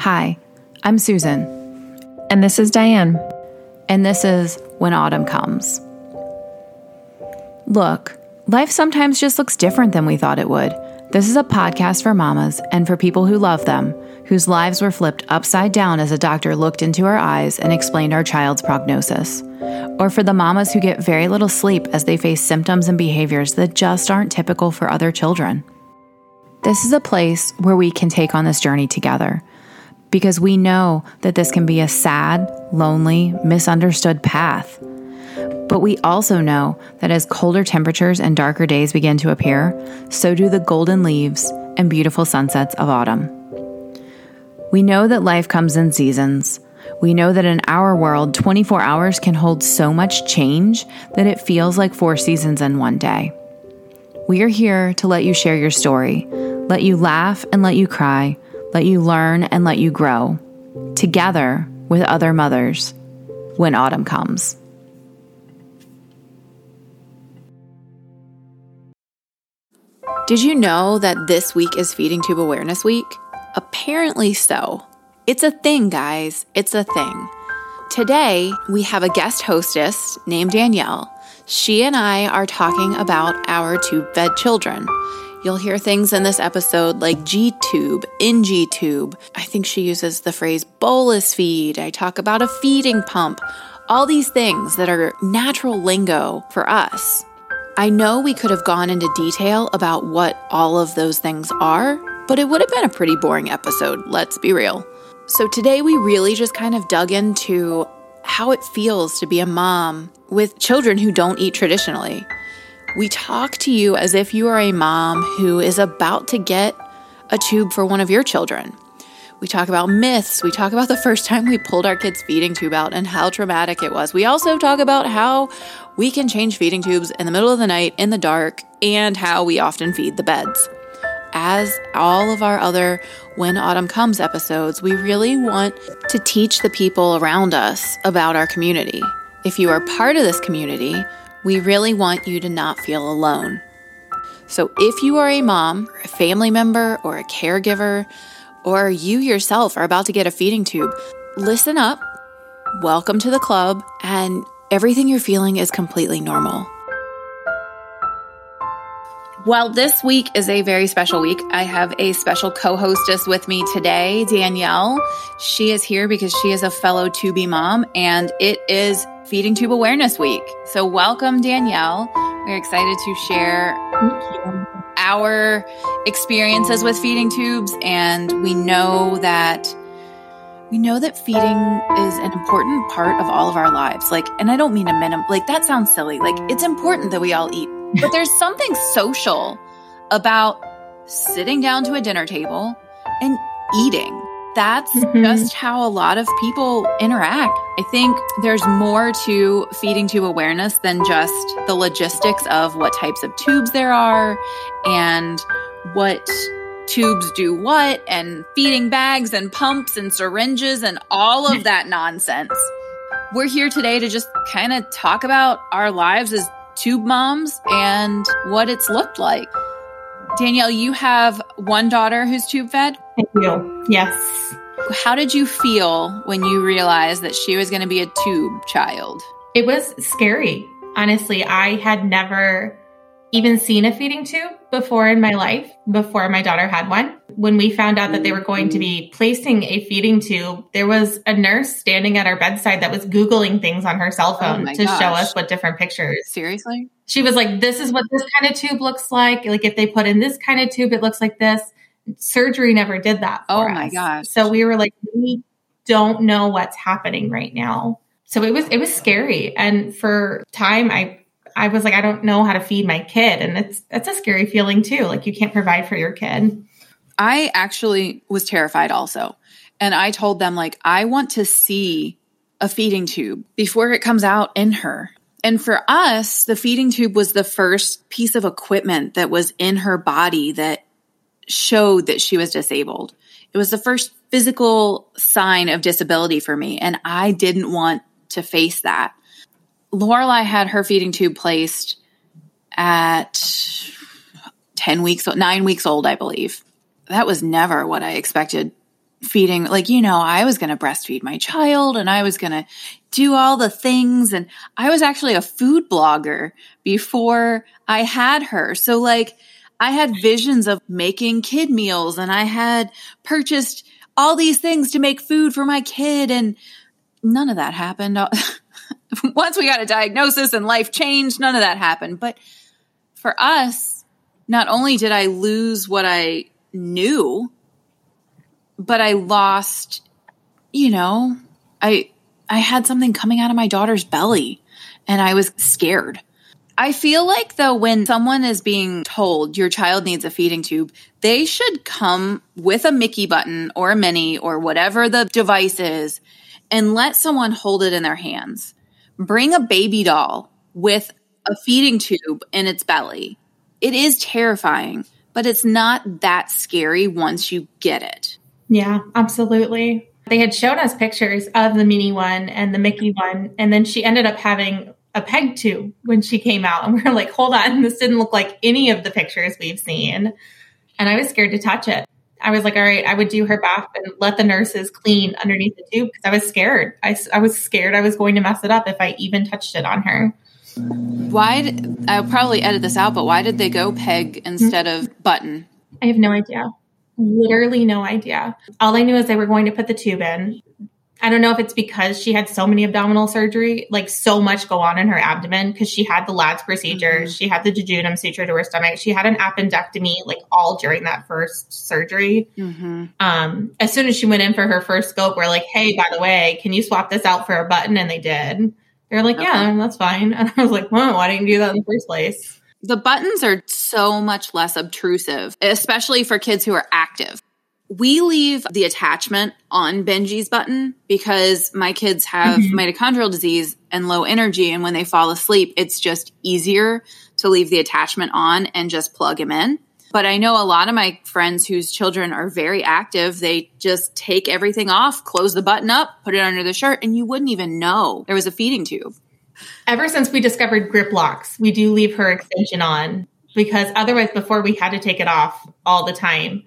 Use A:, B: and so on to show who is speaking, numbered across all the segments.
A: Hi, I'm Susan,
B: And this is Diane.
A: and this is When Autumn Comes. Look, life sometimes just looks different than we thought it would. This is a podcast for mamas and for people who love them, whose lives were flipped upside down as a doctor looked into our eyes and explained our child's prognosis. Or for the mamas who get very little sleep as they face symptoms and behaviors that just aren't typical for other children. This is a place where we can take on this journey together because we know that this can be a sad, lonely, misunderstood path. But we also know that as colder temperatures and darker days begin to appear, so do the golden leaves and beautiful sunsets of autumn. We know that life comes in seasons. We know that in our world, 24 hours can hold so much change that it feels like four seasons in one day. We are here to let you share your story, let you laugh and let you cry, let you learn and let you grow, together with other mothers when autumn comes. Did you know that this week is Feeding Tube Awareness Week? Apparently so. It's a thing, guys. It's a thing. Today, we have a guest hostess named Danielle. She and I are talking about our tube fed children. You'll hear things in this episode like G tube, NG tube. I think she uses the phrase bolus feed. I talk about a feeding pump. All these things that are natural lingo for us. I know we could have gone into detail about what all of those things are, but it would have been a pretty boring episode, let's be real. So today we really just kind of dug into how it feels to be a mom with children who don't eat traditionally. We talk to you as if you are a mom who is about to get a tube for one of your children. We talk about myths. We talk about the first time we pulled our kids' feeding tube out and how traumatic it was. We also talk about how we can change feeding tubes in the middle of the night in the dark and how we often feed the beds. As all of our other When Autumn Comes episodes, we really want to teach the people around us about our community. If you are part of this community, we really want you to not feel alone. So if you are a mom, a family member, or a caregiver, or you yourself are about to get a feeding tube, listen up, welcome to the club, and everything you're feeling is completely normal. Well, this week is a very special week. I have a special co hostess with me today, Danielle. She is here because she is a fellow tubie mom, and it is Feeding Tube Awareness Week. So, welcome, Danielle. We're excited to share our experiences with feeding tubes, and we know that we know that feeding is an important part of all of our lives. Like, and I don't mean a minimum, like that sounds silly. Like, it's important that we all eat, but there's something social about sitting down to a dinner table and eating. That's
B: Mhm.
A: just how a lot of people interact. I think there's more to feeding tube awareness than just the logistics of what types of tubes there are and what tubes do what and feeding bags and pumps and syringes and all of that nonsense. We're here today to just kind of talk about our lives as tube moms and what it's looked like. Danielle, you have one daughter who's tube fed.
B: Thank you. Yes.
A: How did you feel when you realized that she was going to be a tube child?
B: It was scary. Honestly, I had never even seen a feeding tube before in my life, before my daughter had one. When we found out that they were going to be placing a feeding tube, there was a nurse standing at our bedside that was Googling things on her cell
A: Oh
B: phone
A: my
B: to show us what different pictures.
A: Seriously?
B: She was like, This is what this kind of tube looks like. Like, if they put in this kind of tube, it looks like this. Surgery never did that.
A: Oh my
B: us.
A: gosh.
B: So we were like, We don't know what's happening right now. So it was it was scary. And for time I I was like, I don't know how to feed my kid. And it's that's a scary feeling too. Like you can't provide for your kid.
A: I actually was terrified also. And I told them, like, I want to see a feeding tube before it comes out in her. And for us, the feeding tube was the first piece of equipment that was in her body that showed that she was disabled. It was the first physical sign of disability for me. And I didn't want to face that. Lorelai had her feeding tube placed at 10 weeks, nine weeks old, I believe. That was never what I expected feeding, like, you know, I was going to breastfeed my child and I was going to do all the things. And I was actually a food blogger before I had her. So, like, I had visions of making kid meals and I had purchased all these things to make food for my kid. And none of that happened. Once we got a diagnosis and life changed, none of that happened. But for us, not only did I lose what I knew, but I lost, you know, I I had something coming out of my daughter's belly and I was scared. I feel like though when someone is being told your child needs a feeding tube, they should come with a Mickey button or a mini or whatever the device is and let someone hold it in their hands. Bring a baby doll with a feeding tube in its belly. It is terrifying, but it's not that scary once you get it.
B: Yeah, absolutely. They had shown us pictures of the mini one and the Mickey one, and then she ended up having a peg tube when she came out. And we are like, hold on, this didn't look like any of the pictures we've seen. And I was scared to touch it. I was like, all right, I would do her bath and let the nurses clean underneath the tube because I was scared. I, I was scared I was going to mess it up if I even touched it on her.
A: Why? I'll probably edit this out, but why did they go peg instead mm-hmm. of button?
B: I have no idea. Literally no idea. All I knew is they were going to put the tube in. I don't know if it's because she had so many abdominal surgery, like so much go on in her abdomen because she had the Ladd's procedure, mm-hmm. she had the jejunum suture to her stomach, she had an appendectomy, like all during that first surgery. Mm-hmm. Um, as soon as she went in for her first scope, we're like, hey, by the way, can you swap this out for a button? And they did. They're like, okay. yeah, that's fine. And I was like, well, why didn't you do that in the first place?
A: The buttons are so much less obtrusive, especially for kids who are active. We leave the attachment on Benji's button because my kids have mm-hmm. mitochondrial disease and low energy. And when they fall asleep, it's just easier to leave the attachment on and just plug him in. But I know a lot of my friends whose children are very active, they just take everything off, close the button up, put it under the shirt, and you wouldn't even know there was a feeding tube.
B: Ever since we discovered grip locks, we do leave her extension on because otherwise, before we had to take it off all the time.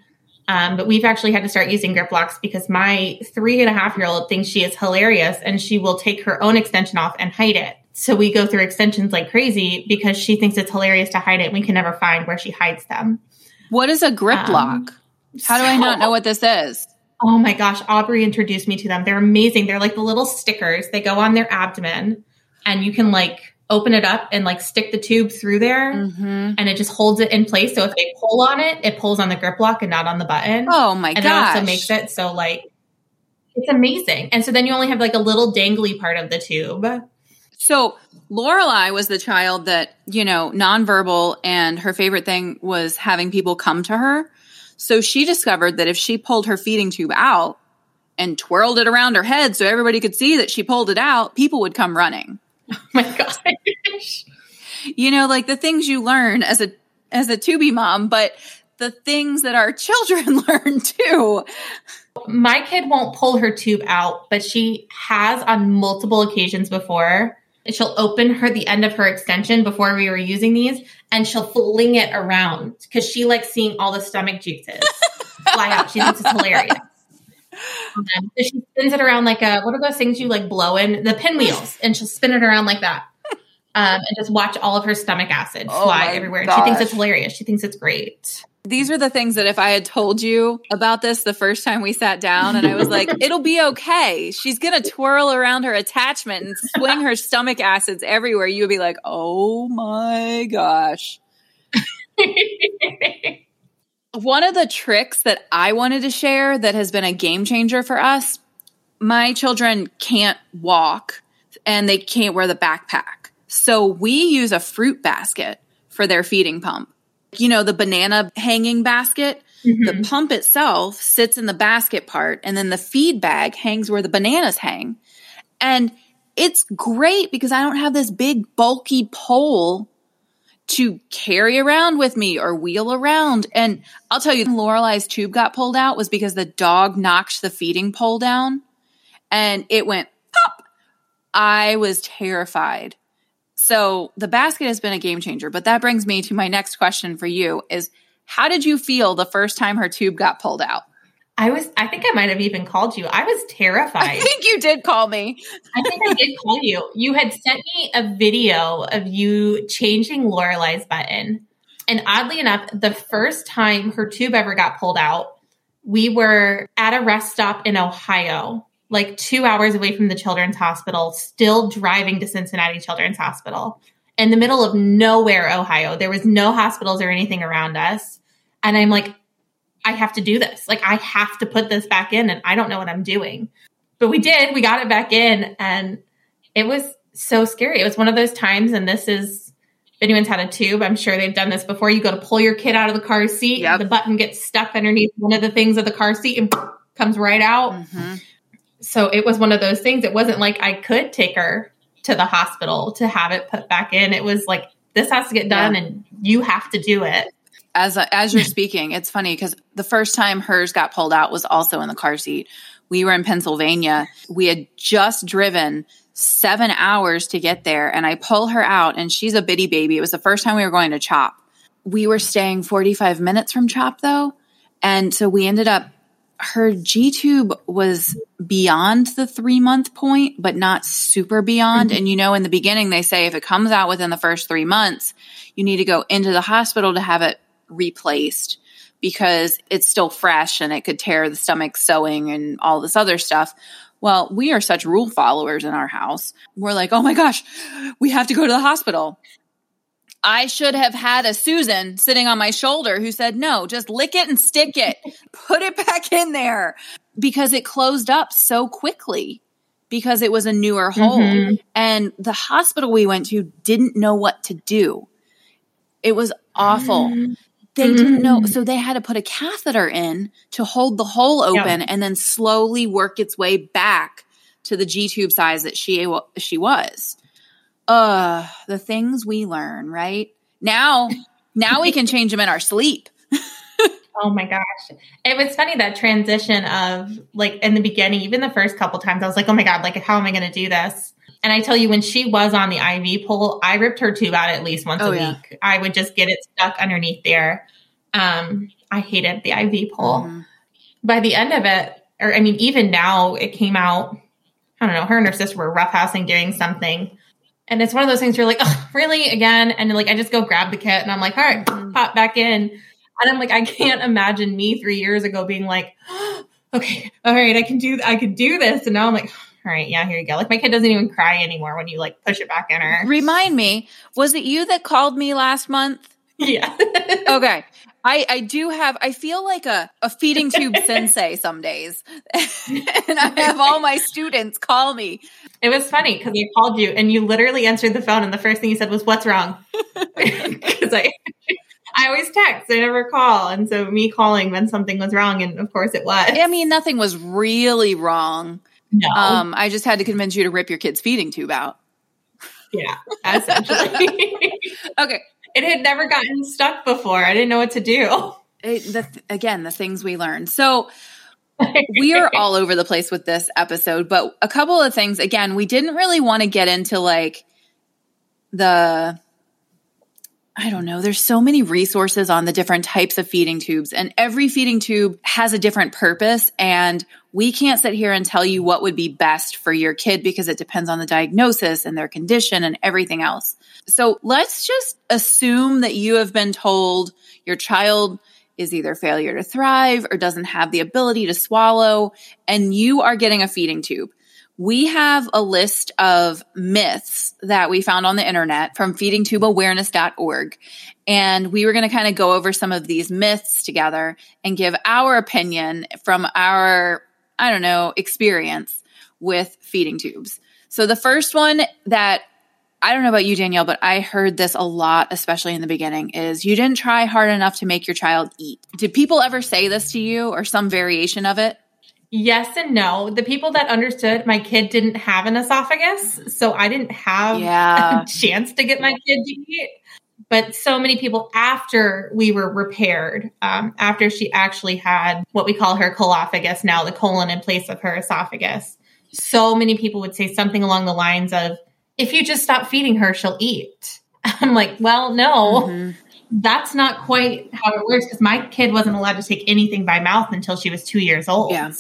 B: Um, but we've actually had to start using grip locks because my three and a half year old thinks she is hilarious and she will take her own extension off and hide it. So we go through extensions like crazy because she thinks it's hilarious to hide it. We can never find where she hides them.
A: What is a grip um, lock? How do I not know what this is?
B: Oh my gosh, Aubrey introduced me to them. They're amazing. They're like the little stickers. They go on their abdomen and you can like open it up and like stick the tube through there mm-hmm. and it just holds it in place. So if they pull on it, it pulls on the grip lock and not on the button.
A: Oh my
B: god.
A: And
B: it also makes it so like it's amazing. And so then you only have like a little dangly part of the tube.
A: So Lorelai was the child that, you know, nonverbal and her favorite thing was having people come to her. So she discovered that if she pulled her feeding tube out and twirled it around her head so everybody could see that she pulled it out, people would come running.
B: Oh my gosh.
A: you know, like the things you learn as a as a tubie mom, but the things that our children learn too.
B: My kid won't pull her tube out, but she has on multiple occasions before. She'll open her the end of her extension before we were using these and she'll fling it around because she likes seeing all the stomach juices fly out. She thinks it's hilarious. Um, so she spins it around like a what are those things you like blow in the pinwheels, and she'll spin it around like that, um, and just watch all of her stomach acid oh fly everywhere. And she thinks it's hilarious. She thinks it's great.
A: These are the things that if I had told you about this the first time we sat down and I was like, it'll be okay. She's going to twirl around her attachment and swing her stomach acids everywhere. You would be like, oh my gosh. One of the tricks that I wanted to share that has been a game changer for us my children can't walk and they can't wear the backpack. So we use a fruit basket for their feeding pump. You know, the banana hanging basket, mm-hmm. the pump itself sits in the basket part, and then the feed bag hangs where the bananas hang. And it's great because I don't have this big bulky pole to carry around with me or wheel around. And I'll tell you, Lorelai's tube got pulled out was because the dog knocked the feeding pole down and it went pop. I was terrified. So the basket has been a game changer, but that brings me to my next question for you is how did you feel the first time her tube got pulled out?
B: I was, I think I might have even called you. I was terrified. I
A: think you did call me.
B: I think I did call you. You had sent me a video of you changing Lorelai's button. And oddly enough, the first time her tube ever got pulled out, we were at a rest stop in Ohio, like two hours away from the children's hospital, still driving to Cincinnati Children's Hospital in the middle of nowhere, Ohio. There was no hospitals or anything around us. And I'm like, I have to do this. Like, I have to put this back in, and I don't know what I'm doing. But we did. We got it back in, and it was so scary. It was one of those times, and this is if anyone's had a tube, I'm sure they've done this before. You go to pull your kid out of the car seat, yep. the button gets stuck underneath one of the things of the car seat and comes right out. Mm-hmm. So it was one of those things. It wasn't like I could take her to the hospital to have it put back in. It was like, this has to get done yeah. and you have to do it
A: as as you're speaking, it's funny because the first time hers got pulled out was also in the car seat. We were in Pennsylvania. We had just driven seven hours to get there, and I pull her out, and she's a bitty baby. It was the first time we were going to CHOP. We were staying 45 minutes from CHOP though, and so we ended up. Her G tube was beyond the three month point, but not super beyond. Mm-hmm. And you know, in the beginning, they say if it comes out within the first three months, you need to go into the hospital to have it replaced because it's still fresh and it could tear the stomach sewing and all this other stuff. Well, we are such rule followers in our house. We're like, oh my gosh, we have to go to the hospital. I should have had a Susan sitting on my shoulder who said, no, just lick it and stick it, put it back in there because it closed up so quickly because it was a newer hole. Mm-hmm. And the hospital we went to didn't know what to do. It was awful. Mm-hmm. They mm-hmm. didn't know. So they had to put a catheter in to hold the hole open and then slowly work its way back to the G tube size that she, she was. Uh, the things we learn, right? Now, now we can change them in our sleep.
B: Oh my gosh. It was funny that transition of like in the beginning, even the first couple times, I was like, oh my God, like, how am I going to do this? And I tell you, when she was on the IV pole, I ripped her tube out at least once oh, a yeah. week. I would just get it stuck underneath there. Um, I hated the IV pole. Mm-hmm. By the end of it, or I mean, even now, it came out. I don't know. Her and her sister were roughhousing doing something, and it's one of those things. You're like, oh, really again? And like, I just go grab the kit, and I'm like, all right, mm-hmm. pop back in. And I'm like, I can't imagine me three years ago being like, oh, okay, all right, I can do, I can do this, and now I'm like, all right, yeah, here you go. Like my kid doesn't even cry anymore when you like push it back in her.
A: Remind me, was it you that called me last month?
B: Yeah.
A: okay. I, I do have I feel like a, a feeding tube sensei some days. and I have all my students call me.
B: It was funny because I called you and you literally answered the phone and the first thing you said was, What's wrong? Because I I always text, I never call. And so me calling meant something was wrong, and of course it was.
A: I mean, nothing was really wrong. No. Um, I just had to convince you to rip your kid's feeding tube out.
B: Yeah, essentially.
A: okay.
B: It had never gotten stuck before. I didn't know what to do.
A: It, the, again, the things we learned. So we are all over the place with this episode, but a couple of things. Again, we didn't really want to get into like the I don't know. There's so many resources on the different types of feeding tubes, and every feeding tube has a different purpose. And we can't sit here and tell you what would be best for your kid because it depends on the diagnosis and their condition and everything else. So let's just assume that you have been told your child is either failure to thrive or doesn't have the ability to swallow, and you are getting a feeding tube we have a list of myths that we found on the internet from feedingtubeawareness.org. And we were going to kind of go over some of these myths together and give our opinion from our, I don't know, experience with feeding tubes. So the first one that I don't know about you, Danielle, but I heard this a lot, especially in the beginning, is you didn't try hard enough to make your child eat. Did people ever say this to you or some variation of it?
B: Yes and no. The people that understood my kid didn't have an esophagus, so I didn't have yeah. a chance to get my kid to eat. But so many people after we were repaired, um, after she actually had what we call her colophagus now, the colon in place of her esophagus, so many people would say something along the lines of, if you just stop feeding her, she'll eat. I'm like, well, no. Mm-hmm that's not quite how it works because my kid wasn't allowed to take anything by mouth until she was two years old.
A: Yeah.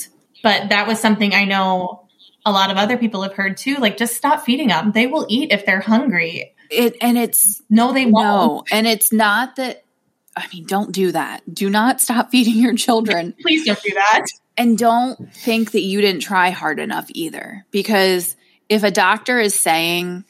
B: But that was something I know a lot of other people have heard too. Like, just stop feeding them. They will eat if they're hungry.
A: It and it's
B: No, they won't.
A: no, and it's not that. I mean, don't do that. Do not stop feeding your children.
B: Please don't do that.
A: And don't think that you didn't try hard enough either. Because if a doctor is saying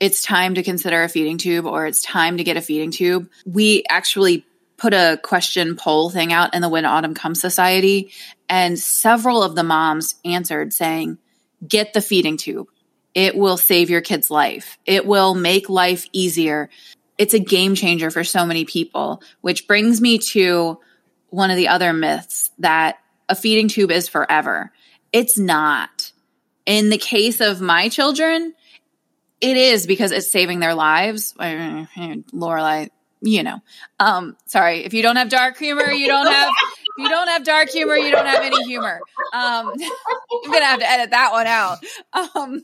A: it's time to consider a feeding tube or it's time to get a feeding tube, we actually put a question poll thing out in the When Autumn Comes Society. And several of the moms answered saying, get the feeding tube. It will save your kid's life. It will make life easier. It's a game changer for so many people, which brings me to one of the other myths that a feeding tube is forever. It's not. In the case of my children, it is because it's saving their lives. Lorelai, you know. Um, sorry, if you don't have dark humor, you don't have. You don't have dark humor, you don't have any humor. Um, I'm gonna have to edit that one out. Um,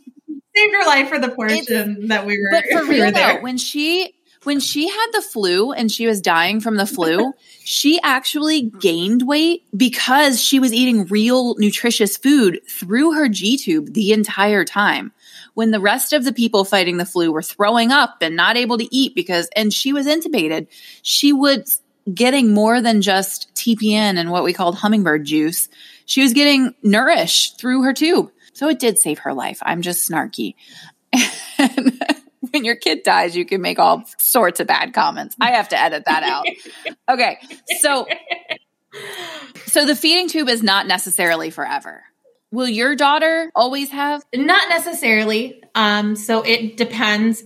B: Saved her life for the portion that we were.
A: but for
B: we
A: real
B: there.
A: though, when she when she had the flu and she was dying from the flu, she actually gained weight because she was eating real nutritious food through her G tube the entire time. When the rest of the people fighting the flu were throwing up and not able to eat because and she was intubated, she was getting more than just TPN and what we called hummingbird juice. She was getting nourished through her tube. So it did save her life. I'm just snarky. And when your kid dies, you can make all sorts of bad comments. I have to edit that out. Okay. So so the feeding tube is not necessarily forever. Will your daughter always have?
B: Not necessarily. Um, so it depends.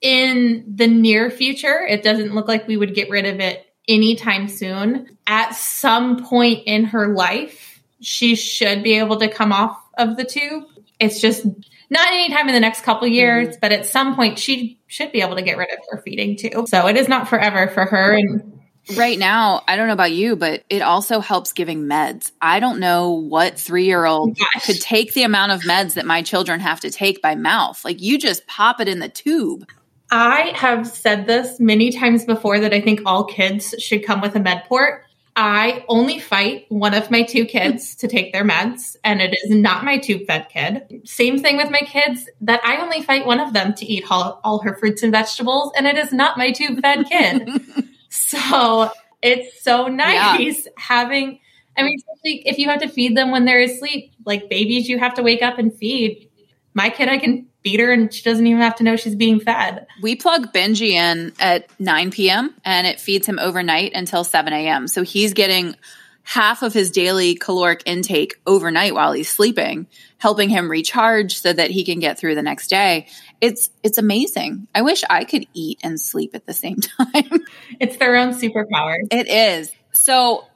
B: In the near future, it doesn't look like we would get rid of it anytime soon. At some point in her life, she should be able to come off of the tube. It's just not anytime in the next couple years, mm-hmm. but at some point she should be able to get rid of her feeding tube. So it is not forever for her. And
A: Right now, I don't know about you, but it also helps giving meds. I don't know what three year old
B: Gosh.
A: could take the amount of meds that my children have to take by mouth. Like you just pop it in the tube.
B: I have said this many times before that I think all kids should come with a med port. I only fight one of my two kids to take their meds, and it is not my tube fed kid. Same thing with my kids, that I only fight one of them to eat all, all her fruits and vegetables, and it is not my tube fed kid. so it's so nice having, I mean, especially if you have to feed them when they're asleep, like babies, you have to wake up and feed. My kid, I can feed her and she doesn't even have to know she's being fed.
A: We plug Benji in at 9 p.m. and it feeds him overnight until 7 a.m. So he's getting half of his daily caloric intake overnight while he's sleeping, helping him recharge so that he can get through the next day. It's it's amazing. I wish I could eat and sleep at the same time.
B: It's their own superpower.
A: It is. So,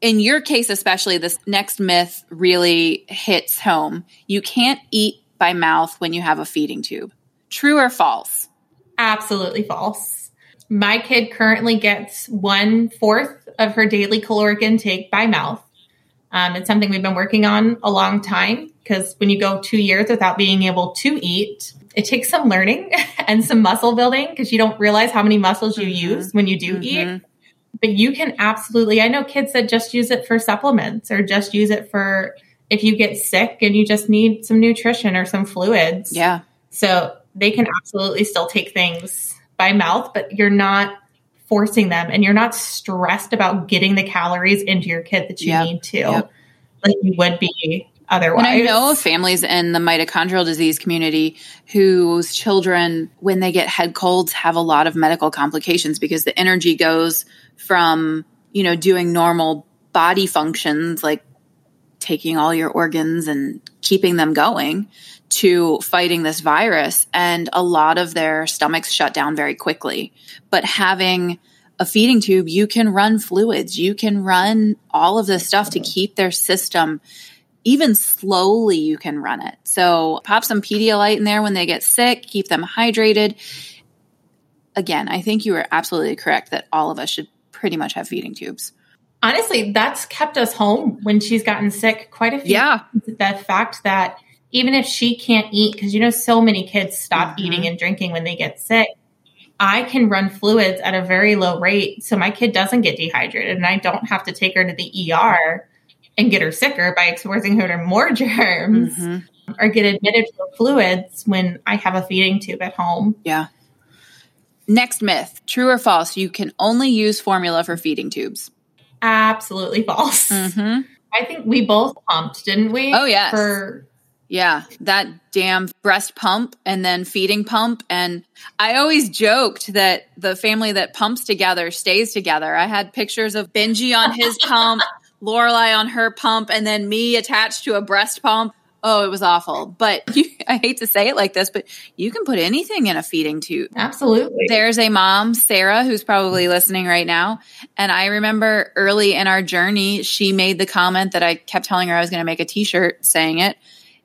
A: in your case, especially, this next myth really hits home. You can't eat by mouth when you have a feeding tube. True or false?
B: Absolutely false. My kid currently gets one fourth of her daily caloric intake by mouth. Um, it's something we've been working on a long time because when you go two years without being able to eat, it takes some learning and some muscle building because you don't realize how many muscles you use when you do eat. But you can absolutely, I know kids that just use it for supplements or just use it for if you get sick and you just need some nutrition or some fluids.
A: Yeah.
B: So they can absolutely still take things by mouth, but you're not forcing them and you're not stressed about getting the calories into your kid that you
A: Yep.
B: need to,
A: Yep.
B: like you would be otherwise.
A: And I know of families in the mitochondrial disease community whose children, when they get head colds, have a lot of medical complications because the energy goes from, you know, doing normal body functions like taking all your organs and keeping them going to fighting this virus. And a lot of their stomachs shut down very quickly. But having a feeding tube, you can run fluids, you can run all of this stuff to keep their system even slowly you can run it. So pop some Pedialyte in there when they get sick, keep them hydrated. Again, I think you are absolutely correct that all of us should pretty much have feeding tubes.
B: Honestly, that's kept us home when she's gotten sick quite a few
A: Yeah.
B: times. The fact that even if she can't eat, because you know, so many kids stop
A: Mhm.
B: eating and drinking when they get sick. I can run fluids at a very low rate so my kid doesn't get dehydrated and I don't have to take her to the ER and get her sicker by exposing her to more germs mm-hmm. or get admitted for fluids when I have a feeding tube at home.
A: Yeah. Next myth true or false? You can only use formula for feeding tubes.
B: Absolutely false. Mm-hmm. I think we both pumped, didn't we?
A: Oh, yes.
B: For
A: yeah, that damn breast pump and then feeding pump. And I always joked that the family that pumps together stays together. I had pictures of Benji on his pump, Lorelai on her pump, and then me attached to a breast pump. Oh, it was awful. But you, I hate to say it like this, but you can put anything in a feeding tube.
B: Absolutely.
A: There's a mom, Sarah, who's probably listening right now. And I remember early in our journey, she made the comment that I kept telling her I was going to make a t shirt saying it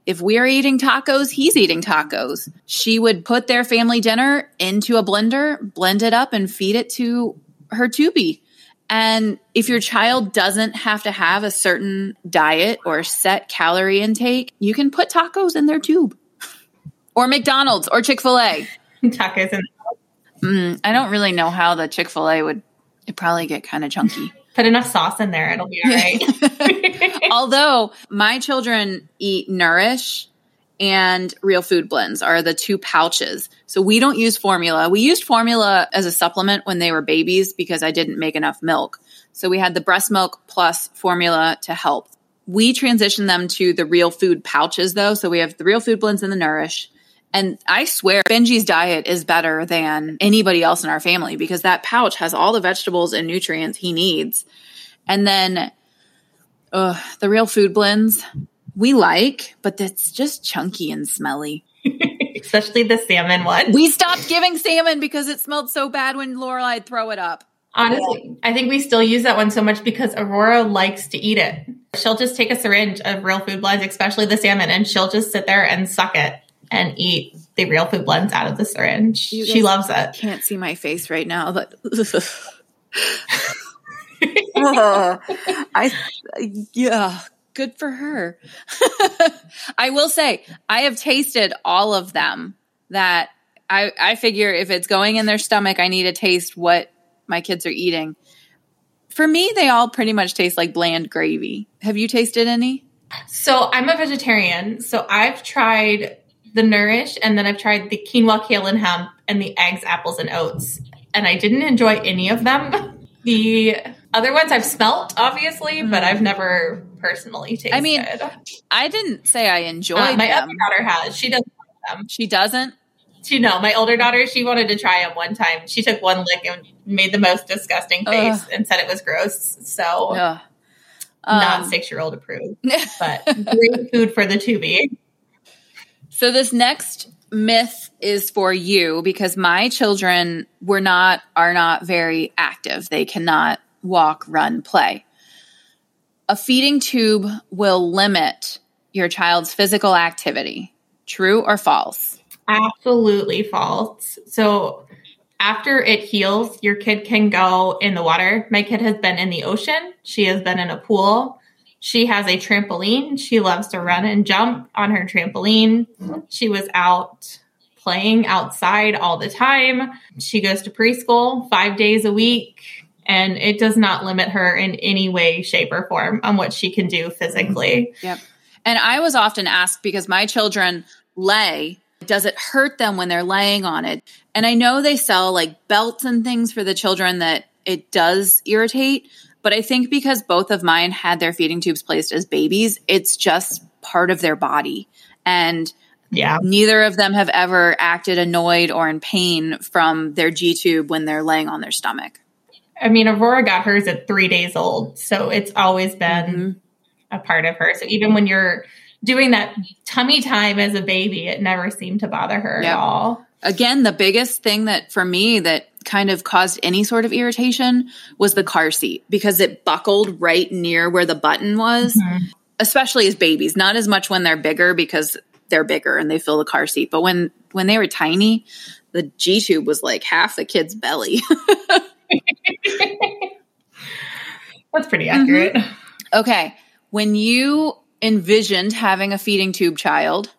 A: if we're eating tacos, he's eating tacos. She would put their family dinner into a blender, blend it up, and feed it to her tubie. And if your child doesn't have to have a certain diet or set calorie intake, you can put tacos in their tube or McDonald's or Chick fil A.
B: Tacos in
A: mm, I don't really know how the Chick fil A would, it probably get kind of chunky.
B: Put enough sauce in there, it'll be all right.
A: Although my children eat Nourish and Real Food Blends are the two pouches. So we don't use formula. We used formula as a supplement when they were babies because I didn't make enough milk. So we had the breast milk plus formula to help. We transitioned them to the Real Food pouches though. So we have the Real Food Blends and the Nourish. And I swear Benji's diet is better than anybody else in our family because that pouch has all the vegetables and nutrients he needs. And then uh, the real food blends we like, but it's just chunky and smelly.
B: Especially the salmon one.
A: We stopped giving salmon because it smelled so bad when Lorelai'd throw it up.
B: Honestly, I think we still use that one so much because Aurora likes to eat it. She'll just take a syringe of real food blends, especially the salmon, and she'll just sit there and suck it and eat the real food blends out of the syringe. She loves it.
A: Can't see my face right now, but I yeah, good for her. I will say I have tasted all of them that I I figure if it's going in their stomach, I need to taste what my kids are eating. For me, they all pretty much taste like bland gravy. Have you tasted any?
B: So I'm a vegetarian. So I've tried the Nourish, and then I've tried the quinoa, kale, and hemp, and the eggs, apples, and oats. And I didn't enjoy any of them. The other ones I've smelt, obviously, mm. but I've never personally tasted.
A: I mean, I didn't say I enjoyed uh,
B: my
A: them.
B: other daughter has. She doesn't like them.
A: She doesn't?
B: She no, my older daughter, she wanted to try them one time. She took one lick and made the most disgusting face Ugh. and said it was gross. So um, not six year old approved, but great food for the tubie.
A: So this next myth is for you because my children were not are not very active. They cannot walk, run, play. A feeding tube will limit your child's physical activity. True or false?
B: Absolutely false. So after it heals, your kid can go in the water. My kid has been in the ocean. She has been in a pool. She has a trampoline. She loves to run and jump on her trampoline. She was out playing outside all the time. She goes to preschool five days a week, and it does not limit her in any way, shape, or form on what she can do physically. Mm-hmm.
A: Yep. And I was often asked because my children lay, does it hurt them when they're laying on it? And I know they sell like belts and things for the children that it does irritate, but I think because both of mine had their feeding tubes placed as babies, it's just part of their body. And yeah. Neither of them have ever acted annoyed or in pain from their G tube when they're laying on their stomach.
B: I mean, Aurora got hers at three days old. So it's always been mm-hmm. a part of her. So even when you're doing that tummy time as a baby, it never seemed to bother her yep. at all.
A: Again, the biggest thing that for me that kind of caused any sort of irritation was the car seat because it buckled right near where the button was, mm-hmm. especially as babies. Not as much when they're bigger because they're bigger and they fill the car seat, but when when they were tiny, the G tube was like half the kid's belly.
B: That's pretty accurate.
A: Mm-hmm. Okay. When you envisioned having a feeding tube child,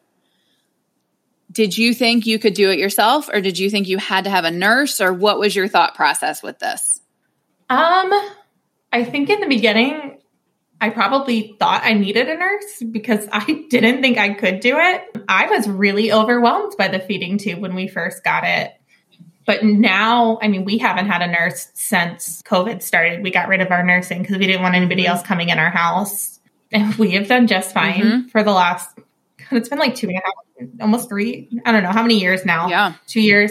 A: Did you think you could do it yourself or did you think you had to have a nurse or what was your thought process with this?
B: Um, I think in the beginning, I probably thought I needed a nurse because I didn't think I could do it. I was really overwhelmed by the feeding tube when we first got it. But now, I mean, we haven't had a nurse since COVID started. We got rid of our nursing because we didn't want anybody else coming in our house. And we have done just fine mm-hmm. for the last, it's been like two and a half, almost three, I don't know how many years now.
A: Yeah.
B: Two years.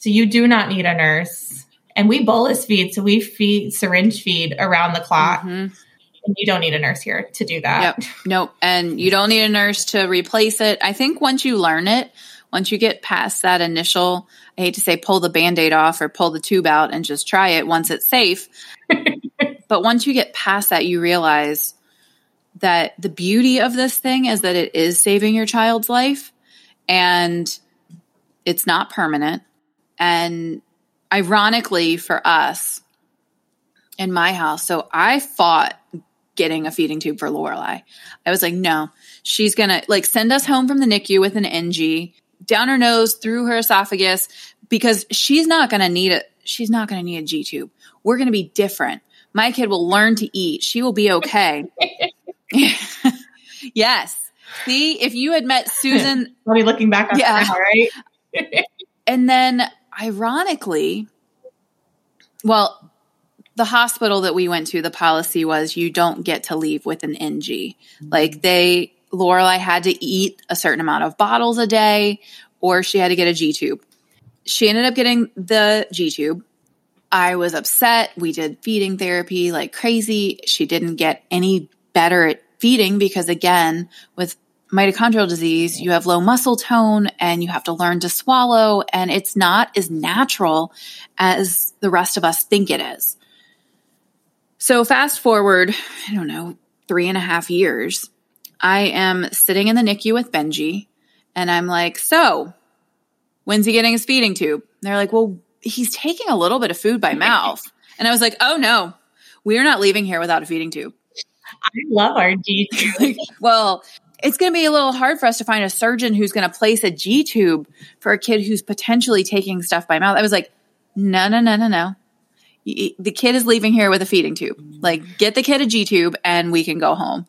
B: So you do not need a nurse. And we bolus feed. So we feed syringe feed around the clock. Mm-hmm. And you don't need a nurse here to do that.
A: Yep. Nope. And you don't need a nurse to replace it. I think once you learn it, once you get past that initial, I hate to say pull the band aid off or pull the tube out and just try it once it's safe. but once you get past that, you realize that the beauty of this thing is that it is saving your child's life and it's not permanent. And ironically for us in my house, so I fought getting a feeding tube for Lorelai. I was like, no, she's gonna like send us home from the NICU with an NG down her nose, through her esophagus, because she's not going to need it. She's not going to need a G tube. We're going to be different. My kid will learn to eat. She will be okay. yes. See, if you had met Susan,
B: I'll be looking back on yeah. Now, right?
A: and then, ironically, well, the hospital that we went to, the policy was you don't get to leave with an NG. Like they Lorelai had to eat a certain amount of bottles a day or she had to get a G tube. She ended up getting the G tube. I was upset. We did feeding therapy like crazy. She didn't get any better at feeding because, again, with mitochondrial disease, you have low muscle tone and you have to learn to swallow, and it's not as natural as the rest of us think it is. So, fast forward, I don't know, three and a half years I am sitting in the NICU with Benji and I'm like, so when's he getting his feeding tube? And they're like, well, he's taking a little bit of food by mouth. And I was like, oh no, we're not leaving here without a feeding tube.
B: I love our G tube.
A: well, it's going to be a little hard for us to find a surgeon who's going to place a G tube for a kid who's potentially taking stuff by mouth. I was like, no, no, no, no, no. The kid is leaving here with a feeding tube. Like, get the kid a G tube and we can go home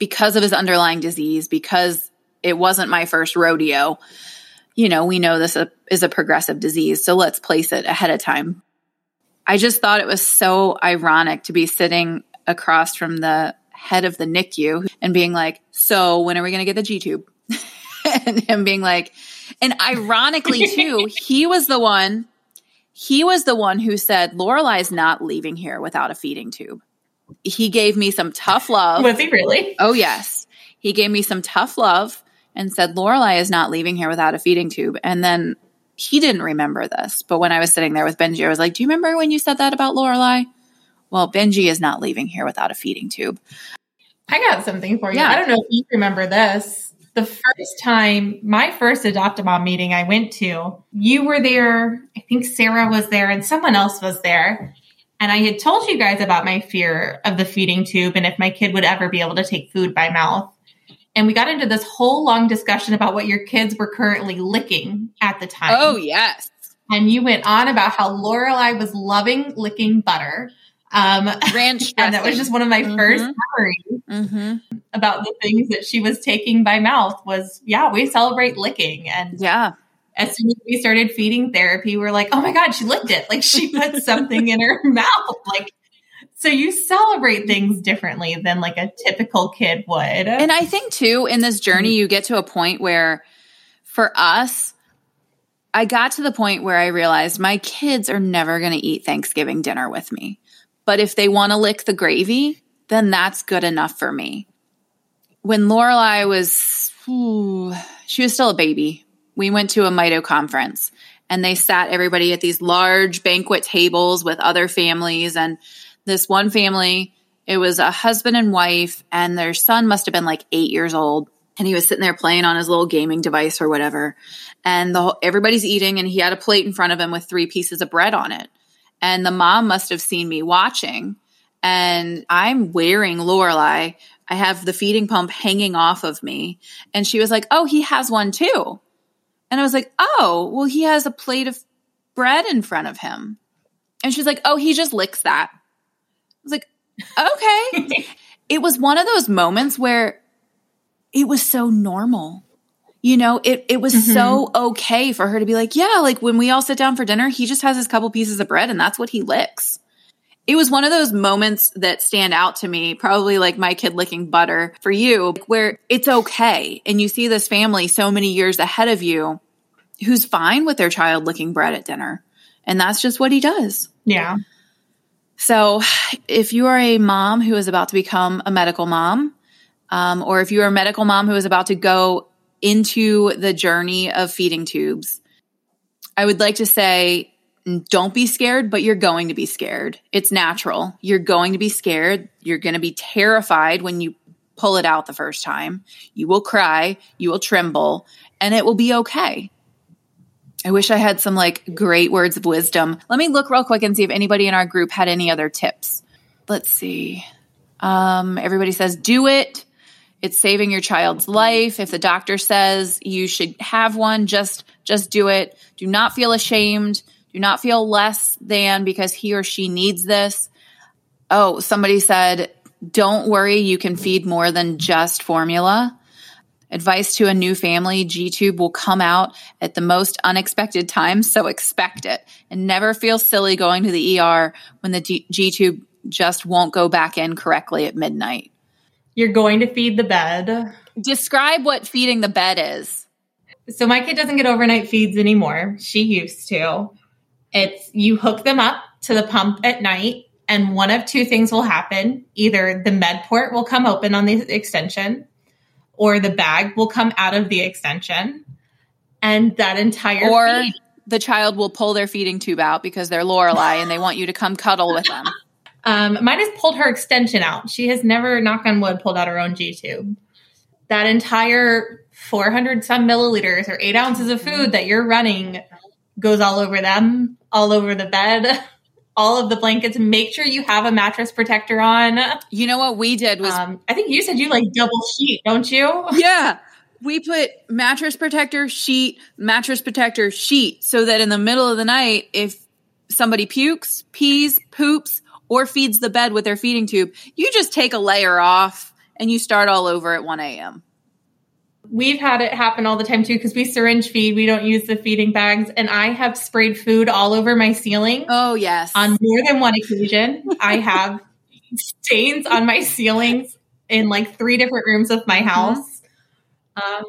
A: because of his underlying disease, because it wasn't my first rodeo, you know, we know this uh, is a progressive disease. So let's place it ahead of time. I just thought it was so ironic to be sitting across from the head of the NICU and being like, So when are we going to get the G tube? and him being like, and ironically, too, he was the one. He was the one who said Lorelai's not leaving here without a feeding tube he gave me some tough love.
B: Was he really?
A: Oh, yes. He gave me some tough love and said, Lorelai is not leaving here without a feeding tube. And then he didn't remember this. But when I was sitting there with Benji, I was like, Do you remember when you said that about Lorelai? Well, Benji is not leaving here without a feeding tube.
B: I got something for you. Yeah. I don't know if you remember this. The first time, my first adopt a mom meeting I went to, you were there. I think Sarah was there and someone else was there. And I had told you guys about my fear of the feeding tube and if my kid would ever be able to take food by mouth. And we got into this whole long discussion about what your kids were currently licking at the time.
A: Oh, yes.
B: And you went on about how Lorelai was loving licking butter. Um,
A: Ranch
B: and that was just one of my mm-hmm. first memories mm-hmm. about the things that she was taking by mouth was, yeah, we celebrate licking. And
A: yeah,
B: as soon as we started feeding therapy, we're like, oh my God, she licked it. Like she put something in her mouth. Like, so you celebrate things differently than like a typical kid would.
A: And I think too, in this journey, mm-hmm. you get to a point where for us, I got to the point where I realized my kids are never going to eat Thanksgiving dinner with me. But if they want to lick the gravy, then that's good enough for me. When Lorelai was, ooh, she was still a baby we went to a Mito conference and they sat everybody at these large banquet tables with other families. And this one family, it was a husband and wife, and their son must have been like eight years old. And he was sitting there playing on his little gaming device or whatever. And the whole, everybody's eating, and he had a plate in front of him with three pieces of bread on it. And the mom must have seen me watching. And I'm wearing Lorelai. I have the feeding pump hanging off of me. And she was like, Oh, he has one too. And I was like, oh, well, he has a plate of bread in front of him. And she's like, oh, he just licks that. I was like, okay. it was one of those moments where it was so normal. You know, it, it was mm-hmm. so okay for her to be like, yeah, like when we all sit down for dinner, he just has his couple pieces of bread and that's what he licks. It was one of those moments that stand out to me, probably like my kid licking butter for you, where it's okay. And you see this family so many years ahead of you who's fine with their child licking bread at dinner. And that's just what he does.
B: Yeah.
A: So if you are a mom who is about to become a medical mom, um, or if you are a medical mom who is about to go into the journey of feeding tubes, I would like to say don't be scared, but you're going to be scared. It's natural. You're going to be scared. You're going to be terrified when you pull it out the first time. You will cry, you will tremble, and it will be okay. I wish I had some like great words of wisdom. Let me look real quick and see if anybody in our group had any other tips. Let's see. Um, everybody says do it. It's saving your child's life. If the doctor says you should have one, just just do it. Do not feel ashamed. Do not feel less than because he or she needs this. Oh, somebody said, don't worry, you can feed more than just formula. Advice to a new family G tube will come out at the most unexpected time, so expect it and never feel silly going to the ER when the G tube just won't go back in correctly at midnight.
B: You're going to feed the bed.
A: Describe what feeding the bed is.
B: So, my kid doesn't get overnight feeds anymore. She used to. It's you hook them up to the pump at night, and one of two things will happen. Either the med port will come open on the extension, or the bag will come out of the extension. And that entire
A: or feed- the child will pull their feeding tube out because they're Lorelei and they want you to come cuddle with them.
B: Um, mine has pulled her extension out. She has never, knock on wood, pulled out her own G tube. That entire 400 some milliliters or eight ounces of food that you're running goes all over them, all over the bed, all of the blankets. Make sure you have a mattress protector on.
A: You know what we did was um,
B: I think you said you like double sheet, don't you?
A: Yeah. We put mattress protector, sheet, mattress protector, sheet so that in the middle of the night, if somebody pukes, pees, poops, or feeds the bed with their feeding tube, you just take a layer off and you start all over at 1 a.m.
B: We've had it happen all the time too because we syringe feed. We don't use the feeding bags, and I have sprayed food all over my ceiling.
A: Oh yes,
B: on more than one occasion. I have stains on my ceilings in like three different rooms of my mm-hmm. house. Mm-hmm. Um,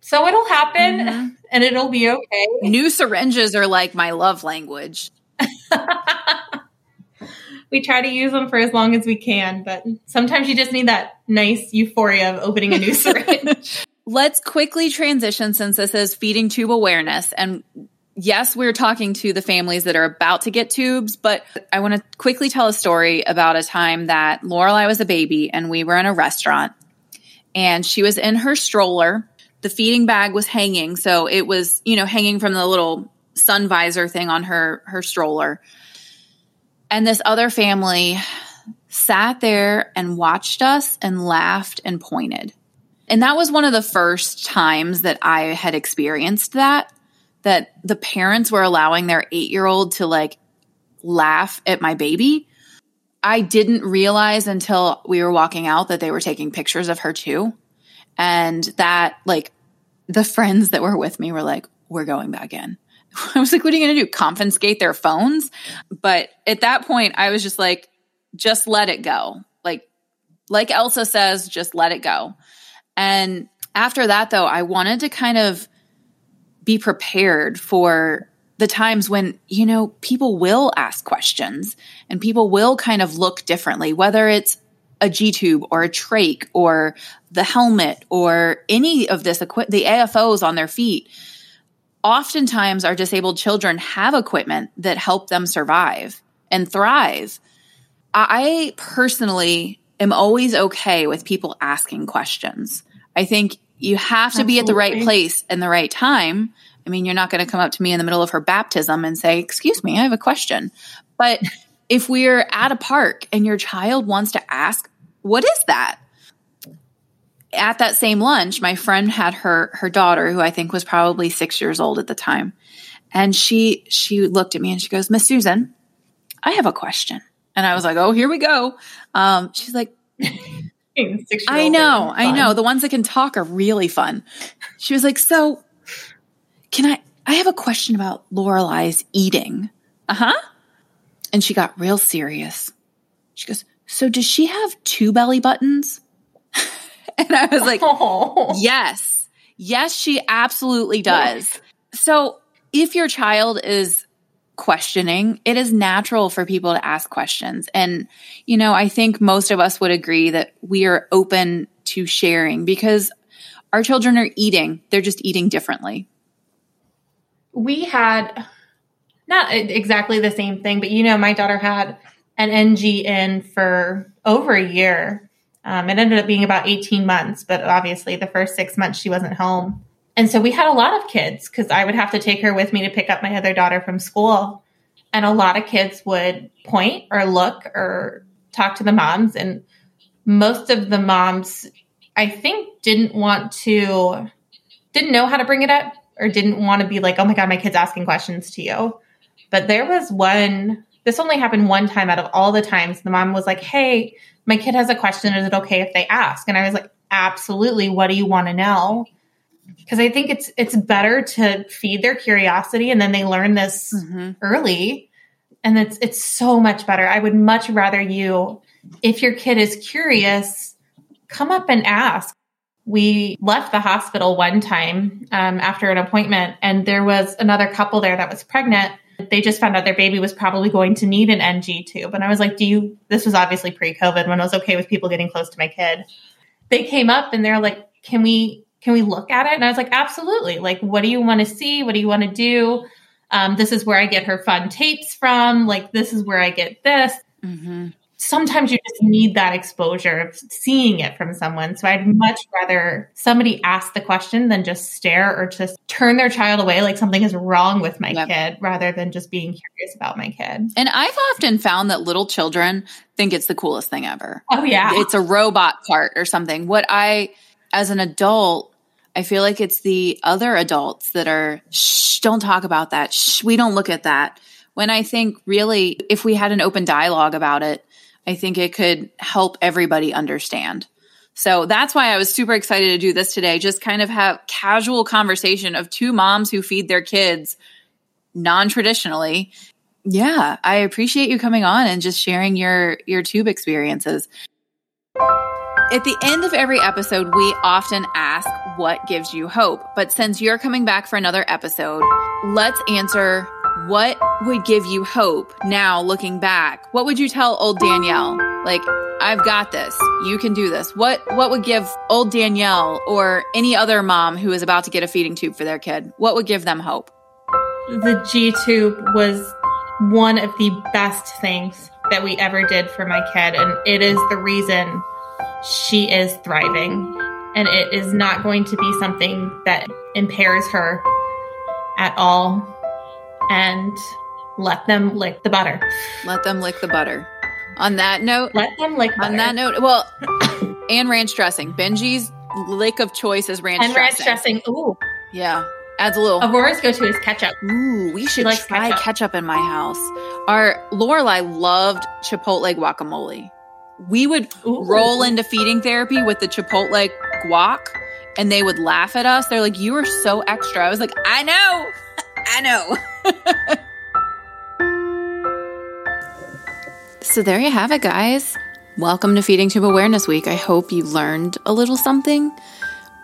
B: so it'll happen, mm-hmm. and it'll be okay.
A: New syringes are like my love language.
B: we try to use them for as long as we can, but sometimes you just need that nice euphoria of opening a new syringe.
A: Let's quickly transition since this is feeding tube awareness. And yes, we're talking to the families that are about to get tubes, but I want to quickly tell a story about a time that Lorelei was a baby and we were in a restaurant and she was in her stroller. The feeding bag was hanging. So it was, you know, hanging from the little sun visor thing on her, her stroller. And this other family sat there and watched us and laughed and pointed. And that was one of the first times that I had experienced that, that the parents were allowing their eight year old to like laugh at my baby. I didn't realize until we were walking out that they were taking pictures of her too. And that, like, the friends that were with me were like, we're going back in. I was like, what are you going to do? Confiscate their phones? But at that point, I was just like, just let it go. Like, like Elsa says, just let it go. And after that, though, I wanted to kind of be prepared for the times when, you know, people will ask questions and people will kind of look differently, whether it's a G tube or a trach or the helmet or any of this equipment, the AFOs on their feet. Oftentimes, our disabled children have equipment that help them survive and thrive. I personally am always okay with people asking questions. I think you have to Absolutely. be at the right place and the right time. I mean, you're not going to come up to me in the middle of her baptism and say, Excuse me, I have a question. But if we're at a park and your child wants to ask, What is that? at that same lunch, my friend had her her daughter, who I think was probably six years old at the time, and she she looked at me and she goes, "Miss Susan, I have a question." And I was like, "Oh, here we go." Um, she's like, I know, I know. The ones that can talk are really fun. She was like, "So, can I? I have a question about Lorelai's eating." Uh huh. And she got real serious. She goes, "So, does she have two belly buttons?" and I was like, oh. "Yes, yes, she absolutely does." So, if your child is questioning, it is natural for people to ask questions. And, you know, I think most of us would agree that we are open to sharing because our children are eating, they're just eating differently.
B: We had not exactly the same thing, but you know, my daughter had an NGN for over a year. Um, it ended up being about 18 months, but obviously the first six months she wasn't home. And so we had a lot of kids because I would have to take her with me to pick up my other daughter from school. And a lot of kids would point or look or talk to the moms. And most of the moms, I think, didn't want to, didn't know how to bring it up or didn't want to be like, oh my God, my kid's asking questions to you. But there was one, this only happened one time out of all the times the mom was like, hey, my kid has a question. Is it okay if they ask? And I was like, absolutely. What do you want to know? Because I think it's it's better to feed their curiosity and then they learn this mm-hmm. early. And it's it's so much better. I would much rather you, if your kid is curious, come up and ask. We left the hospital one time um, after an appointment, and there was another couple there that was pregnant. They just found out their baby was probably going to need an NG tube. And I was like, Do you? This was obviously pre COVID when I was okay with people getting close to my kid. They came up and they're like, Can we can we look at it? And I was like, absolutely. Like, what do you want to see? What do you want to do? Um, this is where I get her fun tapes from. Like, this is where I get this. Mm-hmm. Sometimes you just need that exposure of seeing it from someone. So I'd much rather somebody ask the question than just stare or just turn their child away like something is wrong with my yep. kid rather than just being curious about my kid.
A: And I've often found that little children think it's the coolest thing ever.
B: Oh, yeah.
A: It's a robot part or something. What I, as an adult, I feel like it's the other adults that are, shh, don't talk about that. Shh, we don't look at that. When I think really, if we had an open dialogue about it, I think it could help everybody understand. So that's why I was super excited to do this today. Just kind of have casual conversation of two moms who feed their kids non-traditionally. Yeah, I appreciate you coming on and just sharing your your tube experiences. At the end of every episode, we often ask what gives you hope. But since you're coming back for another episode, let's answer what would give you hope now looking back? What would you tell old Danielle? Like, I've got this. You can do this. What what would give old Danielle or any other mom who is about to get a feeding tube for their kid? What would give them hope?
B: The G tube was one of the best things that we ever did for my kid and it is the reason she is thriving and it is not going to be something that impairs her at all. And let them lick the butter.
A: Let them lick the butter. On that note,
B: let them lick.
A: Butter. On that note, well, and ranch dressing. Benji's lick of choice is ranch
B: and
A: dressing.
B: ranch dressing. Ooh,
A: yeah, adds a little.
B: Aurora's go to is ketchup.
A: Ooh, we should try ketchup. ketchup in my house. Our Lorelai loved Chipotle guacamole we would Ooh. roll into feeding therapy with the Chipotle guac and they would laugh at us. They're like, You are so extra. I was like, I know. I know. so there you have it, guys. Welcome to Feeding Tube Awareness Week. I hope you learned a little something.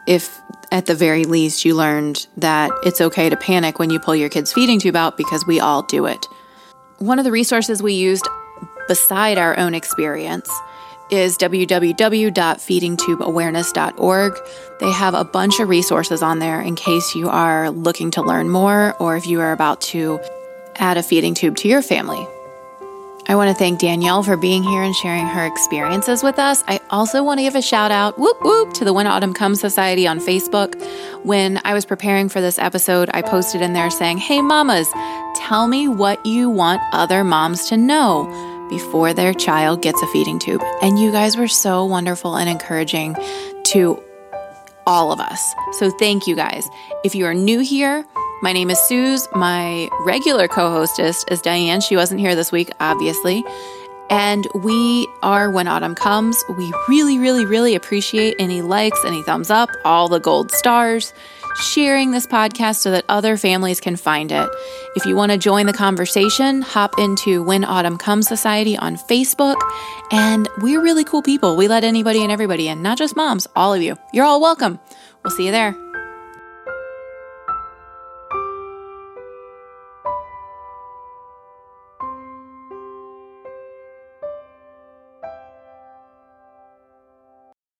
A: If at the very least you learned that it's okay to panic when you pull your kid's feeding tube out because we all do it. One of the resources we used beside our own experience is www.feedingtubeawareness.org. They have a bunch of resources on there in case you are looking to learn more or if you are about to add a feeding tube to your family. I want to thank Danielle for being here and sharing her experiences with us. I also want to give a shout out, whoop whoop, to the When Autumn Comes Society on Facebook. When I was preparing for this episode, I posted in there saying, Hey, mamas, tell me what you want other moms to know before their child gets a feeding tube. And you guys were so wonderful and encouraging to all of us. So thank you guys. If you are new here, my name is Suze. My regular co hostess is Diane. She wasn't here this week, obviously. And we are When Autumn Comes. We really, really, really appreciate any likes, any thumbs up, all the gold stars, sharing this podcast so that other families can find it. If you want to join the conversation, hop into When Autumn Comes Society on Facebook. And we're really cool people. We let anybody and everybody in, not just moms, all of you. You're all welcome. We'll see you there.